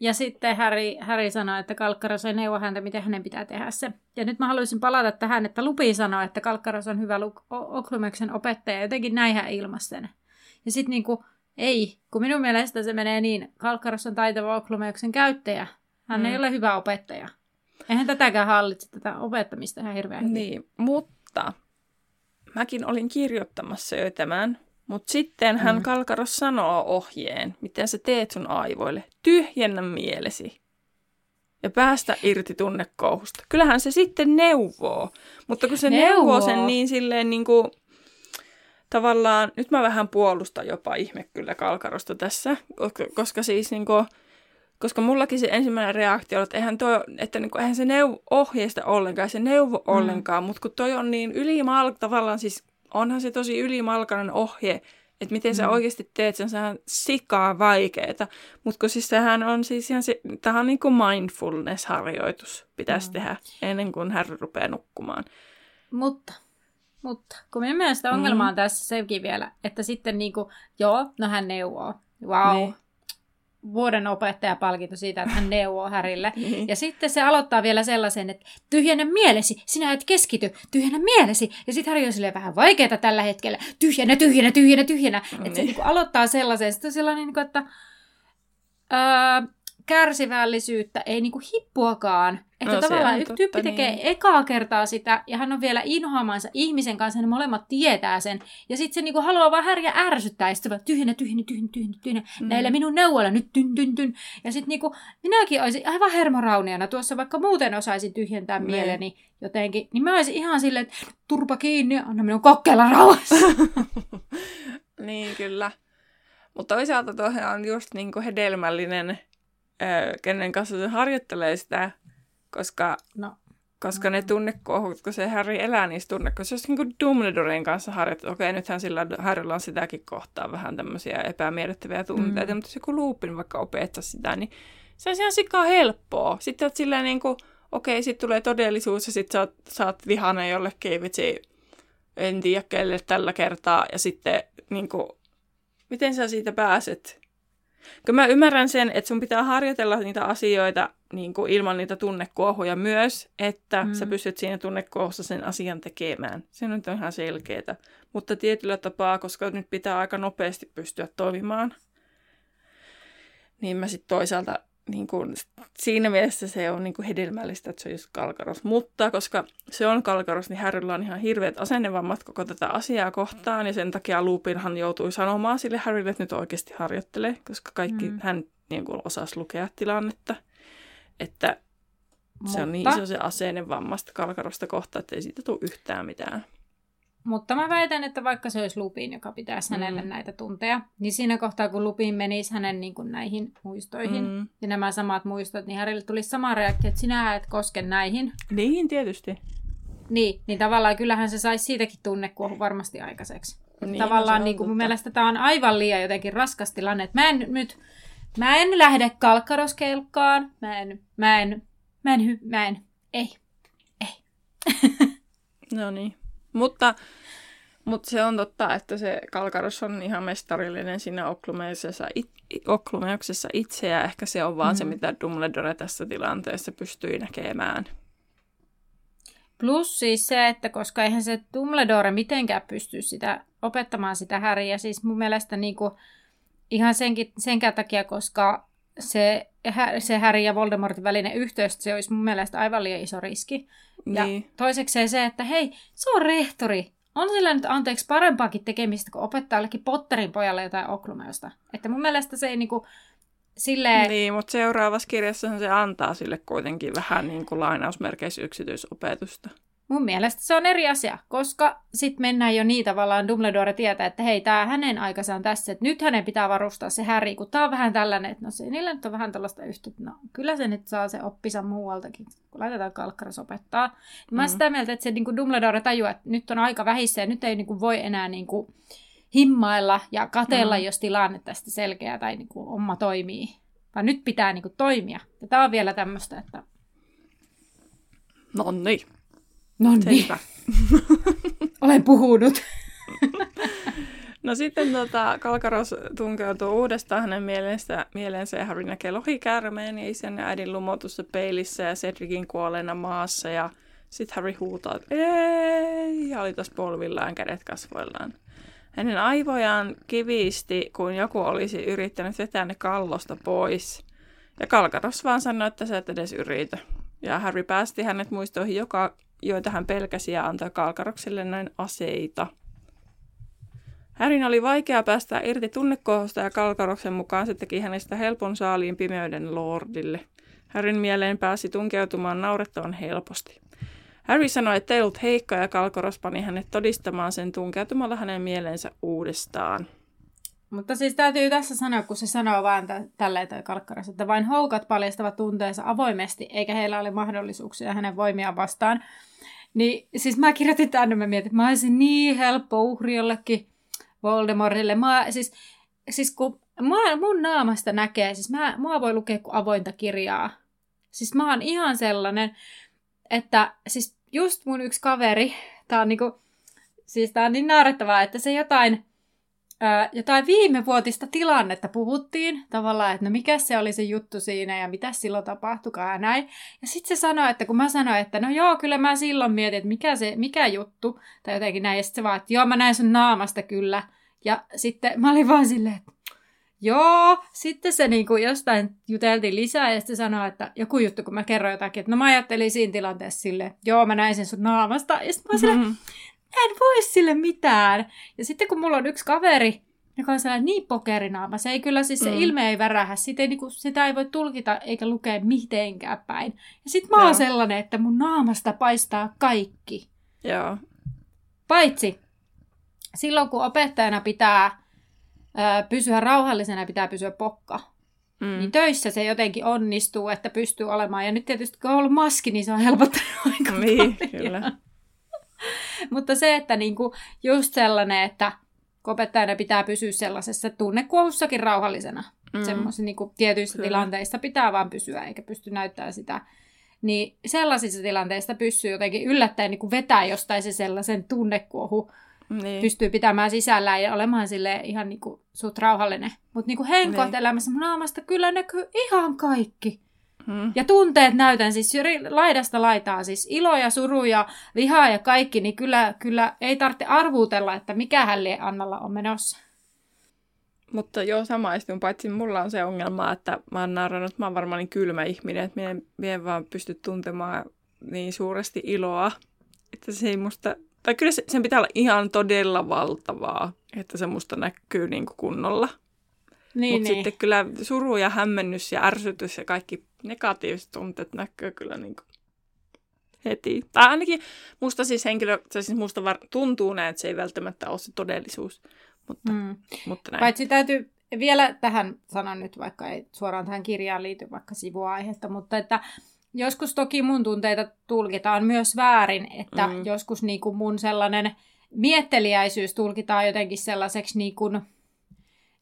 Ja sitten Harry, Harry sanoi, että Kalkkaros ei neuvo häntä, miten hänen pitää tehdä se. Ja nyt mä haluaisin palata tähän, että Lupi sanoi, että Kalkkaros on hyvä Oklumeksen opettaja, jotenkin näin hän ilmaisi sen. Ja sitten niinku, ei, kun minun mielestä se menee niin, Kalkkaros on taitava Oklumeksen käyttäjä. Hän mm. ei ole hyvä opettaja. Eihän tätäkään hallitse, tätä opettamista ihan hirveän hyvin. Niin, mutta mäkin olin kirjoittamassa jo tämän, mutta sitten hän mm. Kalkaros sanoo ohjeen, miten sä teet sun aivoille. Tyhjennä mielesi ja päästä irti tunnekouhusta. Kyllähän se sitten neuvoo, mutta kun se neuvoo, neuvoo sen niin silleen niin kuin, tavallaan, nyt mä vähän puolustan jopa ihme kyllä Kalkarosta tässä, koska, koska siis niin kuin, koska mullakin se ensimmäinen reaktio on, että eihän, toi, että niinku, eihän se neuvo ohjeista ollenkaan, se neuvo mm. ollenkaan, mutta kun toi on niin ylimalk, tavallaan siis onhan se tosi ylimalkainen ohje, että miten mm. sä oikeasti teet sen, sehän sikaa vaikeeta. Mutta kun siis sehän on siis ihan se, tähän on niin kuin mindfulness-harjoitus pitäisi mm. tehdä ennen kuin hän rupeaa nukkumaan. Mutta, mutta kun minun mielestä ongelma on mm. tässä sekin vielä, että sitten niinku, joo, no hän neuvoo. Wow. Niin vuoden opettajapalkinto siitä, että hän neuvoo Härille. [LAUGHS] Niin. Ja sitten se aloittaa vielä sellaisen, että tyhjennä mielesi, sinä et keskity, tyhjennä mielesi. Ja sitten Häri on silleen vähän vaikeaa tällä hetkellä, tyhjennä, tyhjennä, tyhjennä, tyhjennä. Että se niin kuin aloittaa sellaisen, sitten on sellainen, niin että... Öö, kärsivällisyyttä, ei niinku hippuakaan. Että no, tavallaan yksi tyyppi tekee niin. ekaa kertaa sitä, ja hän on vielä inhoamansa ihmisen kanssa, ne molemmat tietää sen. Ja sitten se niinku haluaa vaan häriä ärsyttää, ja sitten vaan tyhjennä, tyhjennä, tyhjennä, tyhjennä, tyhjennä. Mm. näillä minun neuvoilla nyt tyn, tyn, tyn. Ja sitten niinku, minäkin olisin aivan hermorauniana tuossa, vaikka muuten osaisin tyhjentää. Niin. mieleni jotenkin, niin mä olisin ihan silleen, että turpa kiinni, anna minun kokkeilla rauhassa. [LAUGHS] niin, kyllä. Mutta toisaalta tosiaan on just niinku hedelmällinen kenen kanssa se harjoittelee sitä, koska, no. koska ne tunnekuohut, kun se Harry elää niissä tunnekuohuissa, jos niin Dumbledoren kanssa harjoittelee, okei, nythän sillä Harrylla on sitäkin kohtaa vähän tämmöisiä epämiellyttäviä tunteita, mm. mutta jos joku Lupin vaikka opettaa sitä, niin se on ihan sikaa helppoa. Sitten oot silleen niin kuin, okei, sitten tulee todellisuus ja sitten sä oot, sä oot vihana jollekin, vitsi, en tiedä kelle tällä kertaa, ja sitten niin kuin, miten sä siitä pääset Kyllä mä ymmärrän sen, että sun pitää harjoitella niitä asioita niin kuin ilman niitä tunnekuohuja myös, että mm. sä pystyt siinä tunnekuohussa sen asian tekemään. Se on ihan selkeää. Mutta tietyllä tapaa, koska nyt pitää aika nopeasti pystyä toimimaan, niin mä sitten toisaalta niin kuin, siinä mielessä se on niin kuin hedelmällistä, että se on just kalkaros. Mutta koska se on kalkaros, niin Harrylla on ihan hirveät asennevammat koko tätä asiaa kohtaan. Ja sen takia Lupinhan joutui sanomaan sille Harrylle, että nyt oikeasti harjoittelee, koska kaikki mm. hän niin kuin, osasi lukea tilannetta. Että Mutta... se on niin iso se aseinen vammasta kalkarosta kohta, että ei siitä tule yhtään mitään. Mutta mä väitän, että vaikka se olisi Lupin, joka pitäisi hänelle mm. näitä tunteja, niin siinä kohtaa, kun Lupin menisi hänen niin kuin, näihin muistoihin mm. ja nämä samat muistot, niin hänelle tulisi sama reaktio, että sinä et koske näihin. Niin, tietysti. Niin, niin tavallaan kyllähän se saisi siitäkin tunnekuohu varmasti aikaiseksi. Niin, no tavallaan no niin kuin mun mielestä tämä on aivan liian jotenkin raskas tilanne, että mä en nyt, mä en lähde kalkkaroskelkaan, mä en, mä en, mä en, hy, mä en, ei, ei. [LAUGHS] no niin. Mutta, mutta se on totta, että se Kalkaros on ihan mestarillinen siinä Oklumeuksessa, it, Oklumeuksessa itse, ja ehkä se on vaan mm. se, mitä Dumbledore tässä tilanteessa pystyy näkemään. Plus siis se, että koska eihän se Dumbledore mitenkään pysty sitä opettamaan sitä Häriä, siis mun mielestä niinku, ihan senkin, senkään takia, koska se, se Harry ja Voldemortin välinen yhteys, se olisi mun mielestä aivan liian iso riski. Ja niin. toiseksi se, että hei, se on rehtori. On sillä nyt anteeksi parempaakin tekemistä kuin opettaa jollekin Potterin pojalle jotain oklumeosta. Että mun mielestä se ei niinku silleen... Niin, mutta seuraavassa kirjassa se antaa sille kuitenkin vähän niin kuin lainausmerkeissä yksityisopetusta. Mun mielestä se on eri asia, koska sitten mennään jo niin tavallaan Dumbledore tietää, että hei, tämä hänen aikansa on tässä, että nyt hänen pitää varustaa se Harry, kun tämä on vähän tällainen, että no se, niillä nyt on vähän tällaista yhteyttä, no kyllä se nyt saa se oppisa muualtakin, kun laitetaan kalkkaras opettaa. Niin mm. Mä oon sitä mieltä, että se niin kuin Dumbledore tajuaa, että nyt on aika vähissä ja nyt ei niin kuin voi enää niin kuin himmailla ja katella, mm. jos tilanne tästä selkeä tai niin kuin oma toimii, vaan nyt pitää niin kuin toimia. Ja tämä on vielä tämmöistä, että... No niin. No niin. [LAUGHS] Olen puhunut. [LAUGHS] no sitten tota, Kalkaros tunkeutuu uudestaan hänen mieleensä, mieleensä ja Harry näkee lohikäärmeen ja isän ja äidin lumotussa peilissä ja Cedricin kuolleena maassa ja sitten Harry huutaa, että ei, ja oli taas polvillaan kädet kasvoillaan. Hänen aivojaan kivisti, kun joku olisi yrittänyt vetää ne kallosta pois. Ja Kalkaros vaan sanoi, että sä et edes yritä. Ja Harry päästi hänet muistoihin joka joita hän pelkäsi ja antoi Kalkarokselle näin aseita. Härin oli vaikea päästä irti tunnekohosta ja Kalkaroksen mukaan se teki hänestä helpon saaliin pimeyden lordille. Härin mieleen pääsi tunkeutumaan naurettavan helposti. Harry sanoi, että ei ollut heikka ja Kalkaros pani hänet todistamaan sen tunkeutumalla hänen mieleensä uudestaan. Mutta siis täytyy tässä sanoa, kun se sanoo vaan tä- tälleen toi kalkkaras, että vain houkat paljastavat tunteensa avoimesti, eikä heillä ole mahdollisuuksia hänen voimiaan vastaan. Niin siis mä kirjoitin tänne, mä mietin, että mä olisin niin helppo uhri jollekin Voldemortille. Mä, siis, siis kun mä, mun naamasta näkee, siis mä, mä voi lukea kuin avointa kirjaa. Siis mä oon ihan sellainen, että siis just mun yksi kaveri, tää on niinku, siis tää on niin naurettavaa, että se jotain, jotain viimevuotista tilannetta puhuttiin, tavallaan, että no mikä se oli se juttu siinä ja mitä silloin tapahtukaan ja näin. Ja sitten se sanoi, että kun mä sanoin, että no joo, kyllä mä silloin mietin, että mikä, se, mikä juttu, tai jotenkin näin, ja sitten se vaan, että joo, mä näin sun naamasta kyllä. Ja sitten mä olin vaan silleen, että Joo, sitten se niin kuin jostain juteltiin lisää ja sitten sanoi, että joku juttu, kun mä kerroin jotakin, että no mä ajattelin siinä tilanteessa sille, joo mä näin sen sun naamasta ja sitten mä mm-hmm. En voi sille mitään. Ja sitten kun mulla on yksi kaveri, joka on sellainen niin pokerinaama, se ei kyllä siis se mm. ilme ei värähä, sitä ei, niin kuin, sitä ei voi tulkita eikä lukea mitenkään päin. Ja sitten mä oon sellainen, että mun naamasta paistaa kaikki. Joo. Paitsi silloin, kun opettajana pitää pysyä rauhallisena ja pitää pysyä pokka. Mm. Niin töissä se jotenkin onnistuu, että pystyy olemaan. Ja nyt tietysti kun on ollut maski, niin se on helpottanut aika niin, paljon. kyllä. [LAUGHS] Mutta se, että niinku just sellainen, että opettajana pitää pysyä sellaisessa tunnekuohussakin rauhallisena. Mm. Semmoisissa niinku tietyissä kyllä. tilanteissa pitää vaan pysyä, eikä pysty näyttämään sitä. Niin sellaisissa tilanteissa pystyy jotenkin yllättäen niin vetää jostain se sellaisen tunnekuohu niin. pystyy pitämään sisällään ja olemaan sille ihan niinku suht rauhallinen. Mutta niinku henkkohtelämässä niin. naamasta kyllä näkyy ihan kaikki. Hmm. Ja tunteet näytän siis laidasta laitaa, siis ilo ja suru ja viha ja kaikki, niin kyllä, kyllä ei tarvitse arvuutella, että mikä hälli Annalla on menossa. Mutta joo, samaistun, paitsi mulla on se ongelma, että mä oon naurannut, että mä oon varmaan niin kylmä ihminen, että mä en, mä en vaan pysty tuntemaan niin suuresti iloa, että se ei musta tai kyllä se, sen pitää olla ihan todella valtavaa, että se musta näkyy niin kuin kunnolla. Niin, Mutta niin. sitten kyllä suru ja hämmennys ja ärsytys ja kaikki negatiiviset tunteet näkyy kyllä niin kuin heti. Tai ainakin musta siis henkilö, siis musta var, tuntuu näin, että se ei välttämättä ole se todellisuus. Mutta, mm. mutta näin. Paitsi täytyy vielä tähän sanon nyt, vaikka ei suoraan tähän kirjaan liity vaikka sivuaihetta, mutta että joskus toki mun tunteita tulkitaan myös väärin, että mm. joskus niin kuin mun sellainen mietteliäisyys tulkitaan jotenkin sellaiseksi niin kuin,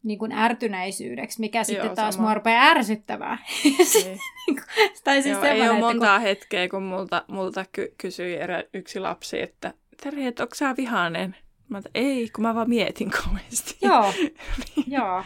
niin kuin ärtyneisyydeksi, mikä Joo, sitten taas sama. mua rupeaa ärsyttämään. Niin. [LAUGHS] Tai siis Joo, ei ole montaa kun... hetkeä, kun multa, multa ky- kysyi erä yksi lapsi, että Terhi, että onko sä vihainen? Mä että ei, kun mä vaan mietin kauheasti. Joo, [LAUGHS] joo.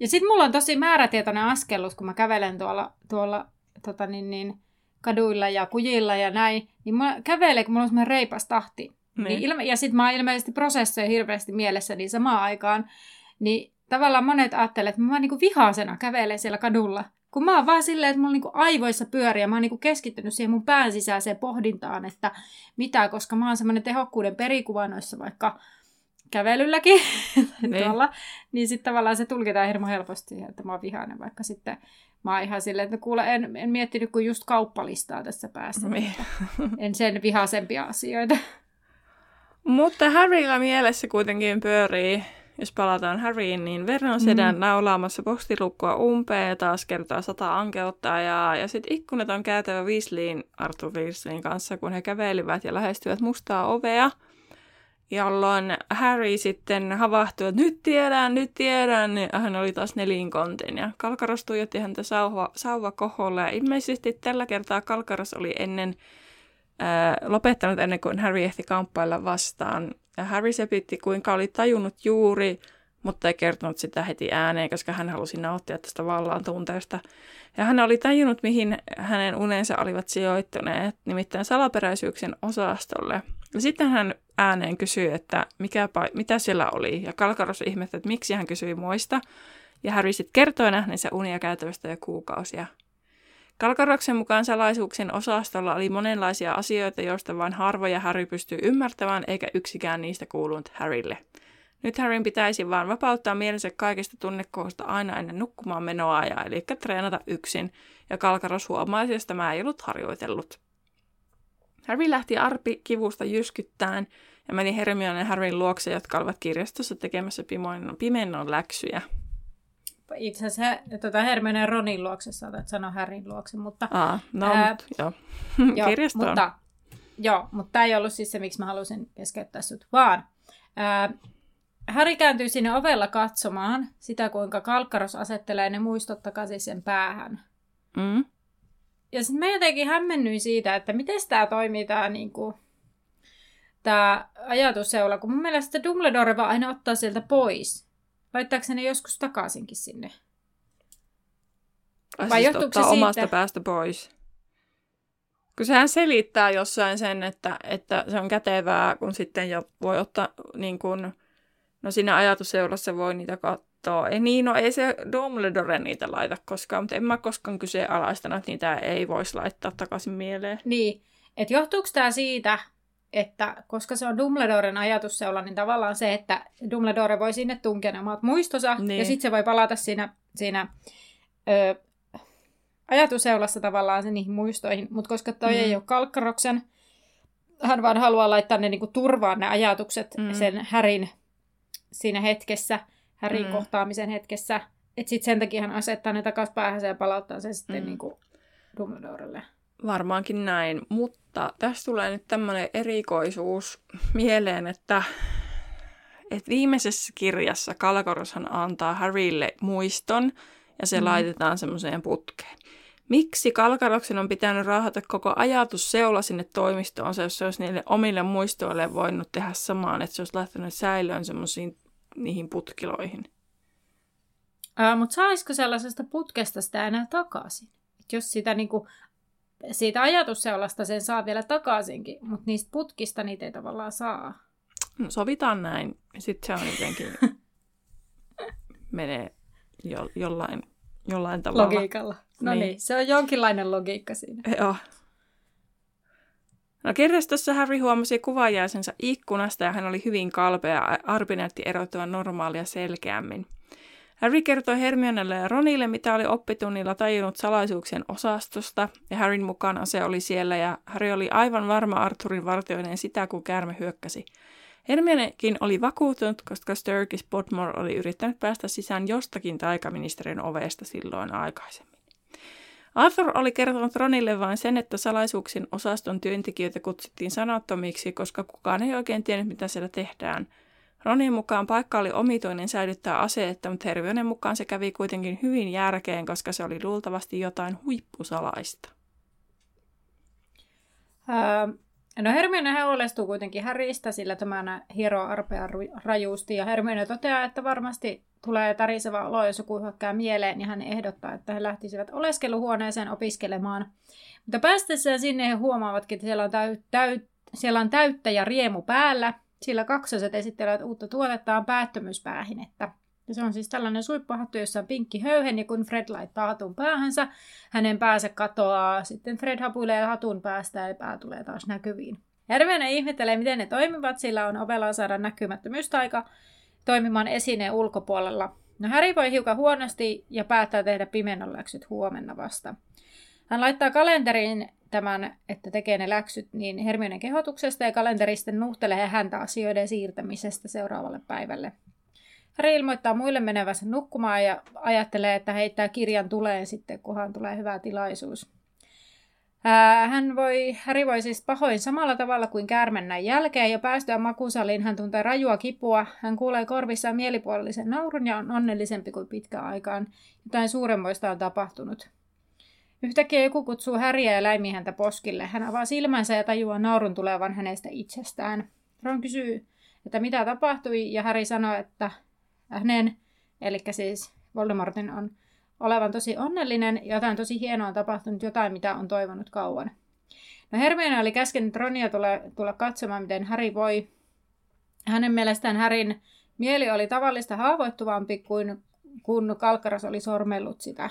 Ja sitten mulla on tosi määrätietoinen askellus, kun mä kävelen tuolla, tuolla tota niin, niin, kaduilla ja kujilla ja näin, niin mä kävelen, kun mulla on semmoinen reipas tahti. Niin. Niin ilme- ja sitten mä ilmeisesti prosessoin hirveästi mielessä niin samaan aikaan. Niin tavallaan monet ajattelee, että mä vaan niinku vihaasena kävelen siellä kadulla. Kun mä oon vaan silleen, että mulla niinku aivoissa pyöriä, mä oon niinku keskittynyt siihen mun pään sisäiseen pohdintaan, että mitä, koska mä oon semmoinen tehokkuuden perikuva noissa vaikka kävelylläkin [LAUGHS] niin. tuolla, niin sitten tavallaan se tulkitaan hirveän helposti että mä oon vihainen, vaikka sitten Mä oon ihan silleen, että kuule, en, en miettinyt kuin just kauppalistaa tässä päässä. Niin. en sen vihaisempia asioita. [LAUGHS] Mutta Harrylla mielessä kuitenkin pyörii, jos palataan Harryin, niin Vernon sedän mm. naulaamassa postilukkoa umpeen ja taas kertaa sata ankeutta. Ja, ja sitten ikkunat on käytävä Weasleyin Arthur Weasleyin kanssa, kun he kävelivät ja lähestyvät mustaa ovea – jolloin Harry sitten havahtui, että nyt tiedän, nyt tiedän, niin hän oli taas nelinkontin. Ja Kalkaros tuijotti häntä sauva, sauva koholla ja ilmeisesti tällä kertaa Kalkaros oli ennen ää, lopettanut ennen kuin Harry ehti kamppailla vastaan. Ja Harry sepitti, kuinka oli tajunnut juuri, mutta ei kertonut sitä heti ääneen, koska hän halusi nauttia tästä vallan tunteesta. Ja hän oli tajunnut, mihin hänen unensa olivat sijoittuneet, nimittäin salaperäisyyksien osastolle. Ja sitten hän ääneen kysyi, että mikä, mitä siellä oli. Ja Kalkaros ihmetteli, että miksi hän kysyi muista. Ja Harry sitten kertoi nähneensä unia käytävästä jo kuukausia. Kalkaroksen mukaan salaisuuksien osastolla oli monenlaisia asioita, joista vain harvoja Harry pystyy ymmärtämään, eikä yksikään niistä kuulunut Harrylle. Nyt Harryn pitäisi vain vapauttaa mielensä kaikista tunnekohusta aina ennen nukkumaan menoa ja eli treenata yksin, ja Kalkaros huomaisi, että tämä ei ollut harjoitellut. Harry lähti arpi kivusta jyskyttään ja meni Hermione Harryn luokse, jotka olivat kirjastossa tekemässä pimennon läksyjä. Itse asiassa tuota Hermione Ronin luokse saatat sanoa Harryn luokse, mutta... Aa, no, ää, mut, joo. [LAUGHS] joo mutta, joo, mutta tämä ei ollut siis se, miksi mä halusin keskeyttää sut, vaan ää, Harry kääntyy sinne ovella katsomaan sitä, kuinka Kalkkaros asettelee ne muistot takaisin sen päähän. Mm. ja sitten mä jotenkin hämmennyin siitä, että miten tämä toimii tämä niinku, tää ajatusseula, kun mun mielestä Dumbledore vaan aina ottaa sieltä pois. Laittaako ne joskus takaisinkin sinne? Vai siis johtuuko se siitä- omasta päästä pois? Kun sehän selittää jossain sen, että, että se on kätevää, kun sitten jo voi ottaa niin kuin, no siinä ajatusseurassa voi niitä katsoa. Ei niin, no ei se Dumbledore niitä laita koskaan, mutta en mä koskaan kyseenalaistana, että niitä ei voisi laittaa takaisin mieleen. Niin, että johtuuko tämä siitä, että koska se on Dumbledoren ajatusseula, niin tavallaan se, että Dumbledore voi sinne tunkea ne omat muistonsa, Niin. ja sitten se voi palata siinä, siinä ö, ajatusseulassa tavallaan se niihin muistoihin, mutta koska toi Mm. ei ole Kalkkaroksen, hän vaan haluaa laittaa ne niinku turvaan ne ajatukset Mm. sen Härin siinä hetkessä, Härin Mm. kohtaamisen hetkessä, että sitten sen takia hän asettaa ne takaisin päähän ja palauttaa sen sitten Mm. niinku Dumbledorelle. Varmaankin näin, mutta tässä tulee nyt tämmöinen erikoisuus mieleen, että, että viimeisessä kirjassa Kalkoroshan antaa Harrylle muiston ja se Mm. laitetaan semmoiseen putkeen. Miksi Kalkaroksen on pitänyt raahata koko ajatusseula sinne toimistoonsa, jos se olisi niille omille muistoille voinut tehdä samaan, että se olisi lähtenyt säilöön semmoisiin niihin putkiloihin? Mutta saisiko sellaisesta putkesta sitä enää takaisin? Et jos sitä niinku, siitä ajatusseulasta sen saa vielä takaisinkin, mutta niistä putkista niitä ei tavallaan saa. No, sovitaan näin. Sitten se on jotenkin [LAUGHS] menee jo, jollain, jollain tavalla. Logiikalla. No niin. Niin. se on jonkinlainen logiikka siinä. Joo. No kirjastossa Harry huomasi kuvajäisensä ikkunasta ja hän oli hyvin kalpea ja arpi näytti erottavan normaalia selkeämmin. Harry kertoi Hermionelle ja Ronille, mitä oli oppitunnilla tajunnut salaisuuksien osastosta, ja Harryn mukaan ase oli siellä, ja Harry oli aivan varma Arthurin vartioineen sitä, kun käärme hyökkäsi. Hermionekin oli vakuutunut, koska Sturgis Bodmore oli yrittänyt päästä sisään jostakin taikaministerin ovesta silloin aikaisemmin. Arthur oli kertonut Ronille vain sen, että salaisuuksien osaston työntekijöitä kutsuttiin sanattomiksi, koska kukaan ei oikein tiennyt, mitä siellä tehdään. Ronin mukaan paikka oli omituinen säilyttää aseetta, mutta Hermionen mukaan se kävi kuitenkin hyvin järkeen, koska se oli luultavasti jotain huippusalaista. Öö, no Hermione huolestuu kuitenkin Häristä, sillä tämä hieroo arpea rajuusti. Ja Hermione toteaa, että varmasti tulee tärisevä olo, jos joku hyökkää mieleen, ja hän ehdottaa, että he lähtisivät oleskeluhuoneeseen opiskelemaan. Mutta päästessään sinne he huomaavatkin, että siellä on, täy- täy- siellä on täyttä ja riemu päällä, sillä kaksoset esittelevät uutta tuotettaan päättömyyspäähinettä. Ja se on siis tällainen suippahattu, jossa on pinkki höyhen, ja kun Fred laittaa hatun päähänsä, hänen päänsä katoaa. Sitten Fred hapuilee hatun päästä ja pää tulee taas näkyviin. Hermione ihmettelee, miten ne toimivat, sillä on ovella saada näkymättömyystaika toimimaan esineen ulkopuolella. No Harry voi hiukan huonosti ja päättää tehdä pimennon huomenna vasta. Hän laittaa kalenteriin tämän, että tekee ne läksyt niin Hermionen kehotuksesta ja kalenteri sitten nuhtelee häntä asioiden siirtämisestä seuraavalle päivälle. Harry ilmoittaa muille menevänsä nukkumaan ja ajattelee, että heittää kirjan tuleen sitten, kunhan tulee hyvä tilaisuus. Hän voi, Harry voi siis pahoin samalla tavalla kuin käärmennän jälkeen. Jo päästyä makusaliin hän tuntee rajua kipua. Hän kuulee korvissaan mielipuolisen naurun ja on onnellisempi kuin pitkään aikaan. Jotain suuremmoista on tapahtunut. Yhtäkkiä joku kutsuu Häriä ja läimii häntä poskille. Hän avaa silmänsä ja tajuaa naurun tulevan hänestä itsestään. Ron kysyy, että mitä tapahtui, ja Häri sanoo, että hänen, eli siis Voldemortin on olevan tosi onnellinen ja jotain tosi hienoa on tapahtunut, jotain mitä on toivonut kauan. No Hermione oli käskenyt Ronia tulla, tulla katsomaan, miten Harry voi. Hänen mielestään Härin mieli oli tavallista haavoittuvampi kuin kun Kalkkaras oli sormellut sitä.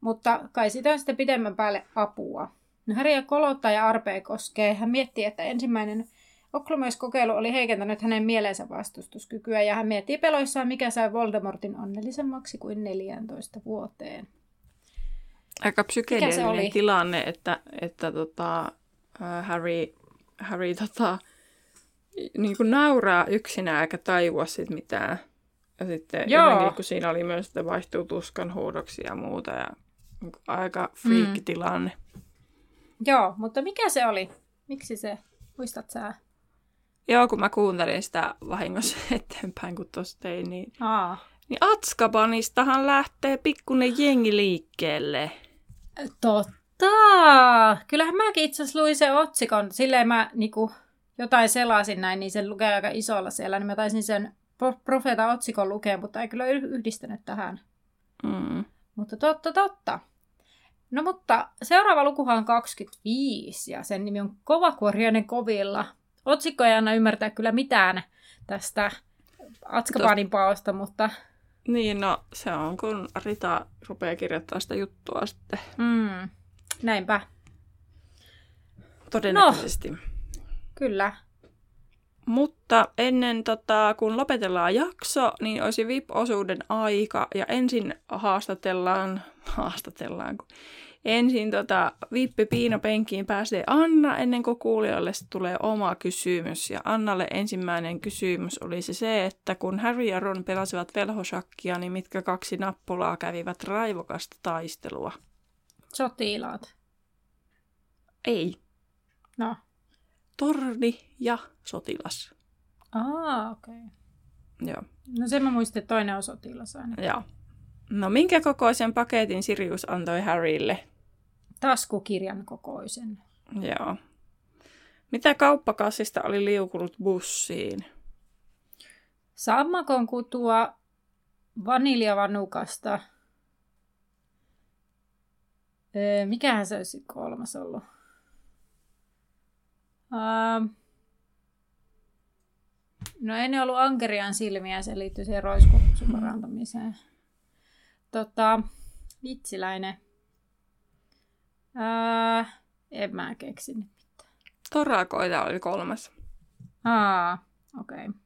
Mutta kai sitä on sitten pidemmän päälle apua. No Harry kolottaa ja arpea koskee. Hän miettii, että ensimmäinen Oklumaiskokeilu oli heikentänyt hänen mielensä vastustuskykyä ja hän miettii peloissaan, mikä sai Voldemortin onnellisemmaksi kuin 14 vuoteen. Aika psykedeellinen tilanne, että, että tota, Harry, Harry tota, niin kuin nauraa yksinään eikä tajua sit mitään. Ja sitten Joo. jotenkin, kun siinä oli myös, että vaihtuu tuskan huudoksi ja muuta. Ja niin kuin aika freak-tilanne. Joo, mutta mikä se oli? Miksi se? Muistat sä? Joo, kun mä kuuntelin sitä vahingossa [LAUGHS] eteenpäin, kun tuossa tein, niin, Aa. niin Atskabanistahan lähtee pikkuinen jengi liikkeelle. Totta. Kyllähän mäkin itse asiassa luin sen otsikon. Silleen mä niinku, jotain selasin näin, niin sen lukee aika isolla siellä. Niin mä taisin sen profeeta otsikon lukea, mutta ei kyllä yhdistänyt tähän. Mm. Mutta totta, totta. No mutta seuraava lukuhan on 25 ja sen nimi on Kovakuoriainen kovilla. Otsikko ei anna ymmärtää kyllä mitään tästä Atskabanin paosta, mutta... Niin, no se on, kun Rita rupeaa kirjoittamaan sitä juttua sitten. Mm, näinpä. Todennäköisesti. No, kyllä. Mutta ennen tota, kun lopetellaan jakso, niin olisi VIP-osuuden aika. Ja ensin haastatellaan, [LAUGHS] haastatellaan, kun ensin tota, Vippi Piina penkiin pääsee Anna ennen kuin kuulijoille tulee oma kysymys. Ja Annalle ensimmäinen kysymys oli se, se että kun Harry ja Ron pelasivat velhosakkia, niin mitkä kaksi nappulaa kävivät raivokasta taistelua? Sotilaat. Ei. No. Torni ja sotilas. Aa, okei. Okay. Joo. No sen mä muistin, että toinen on sotilas aina. Joo. No minkä kokoisen paketin Sirius antoi Harrylle? Taskukirjan kokoisen. Joo. Mitä kauppakassista oli liukunut bussiin? Sammakon kutua vaniljavanukasta. Öö, mikähän se olisi kolmas ollut? Uh, no ei ne ollut ankerian silmiä, se liittyy siihen roiskuksen parantamiseen. Tota, vitsiläinen. Uh, en mä keksi mitään. Torakoita oli kolmas. Aa, okei. Okay.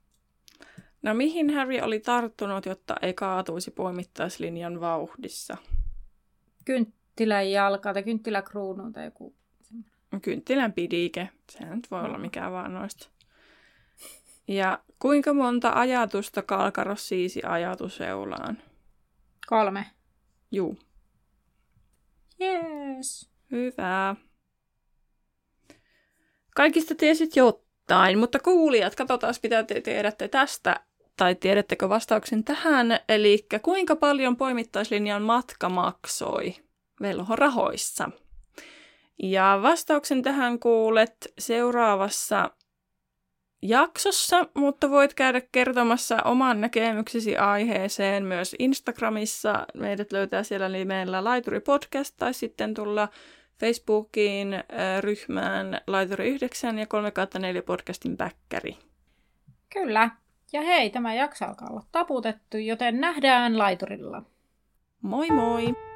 No mihin Harry oli tarttunut, jotta ei kaatuisi poimittaislinjan vauhdissa? Kynttilän jalka tai kynttiläkruunu tai joku Kynttilän pidike. Sehän nyt voi olla mikä vaan noista. Ja kuinka monta ajatusta Kalkaros siisi ajatuseulaan? Kolme. Juu. Yes. Hyvä. Kaikista tiesit jotain, mutta kuulijat, katsotaan mitä te tiedätte tästä, tai tiedättekö vastauksen tähän, eli kuinka paljon poimittaislinjan matka maksoi velhorahoissa? Ja vastauksen tähän kuulet seuraavassa jaksossa, mutta voit käydä kertomassa oman näkemyksesi aiheeseen myös Instagramissa. Meidät löytää siellä nimellä Laituri Podcast tai sitten tulla Facebookiin äh, ryhmään Laituri 9 ja 3 4 podcastin backkeri. Kyllä. Ja hei, tämä jakso alkaa olla taputettu, joten nähdään laiturilla. Moi moi!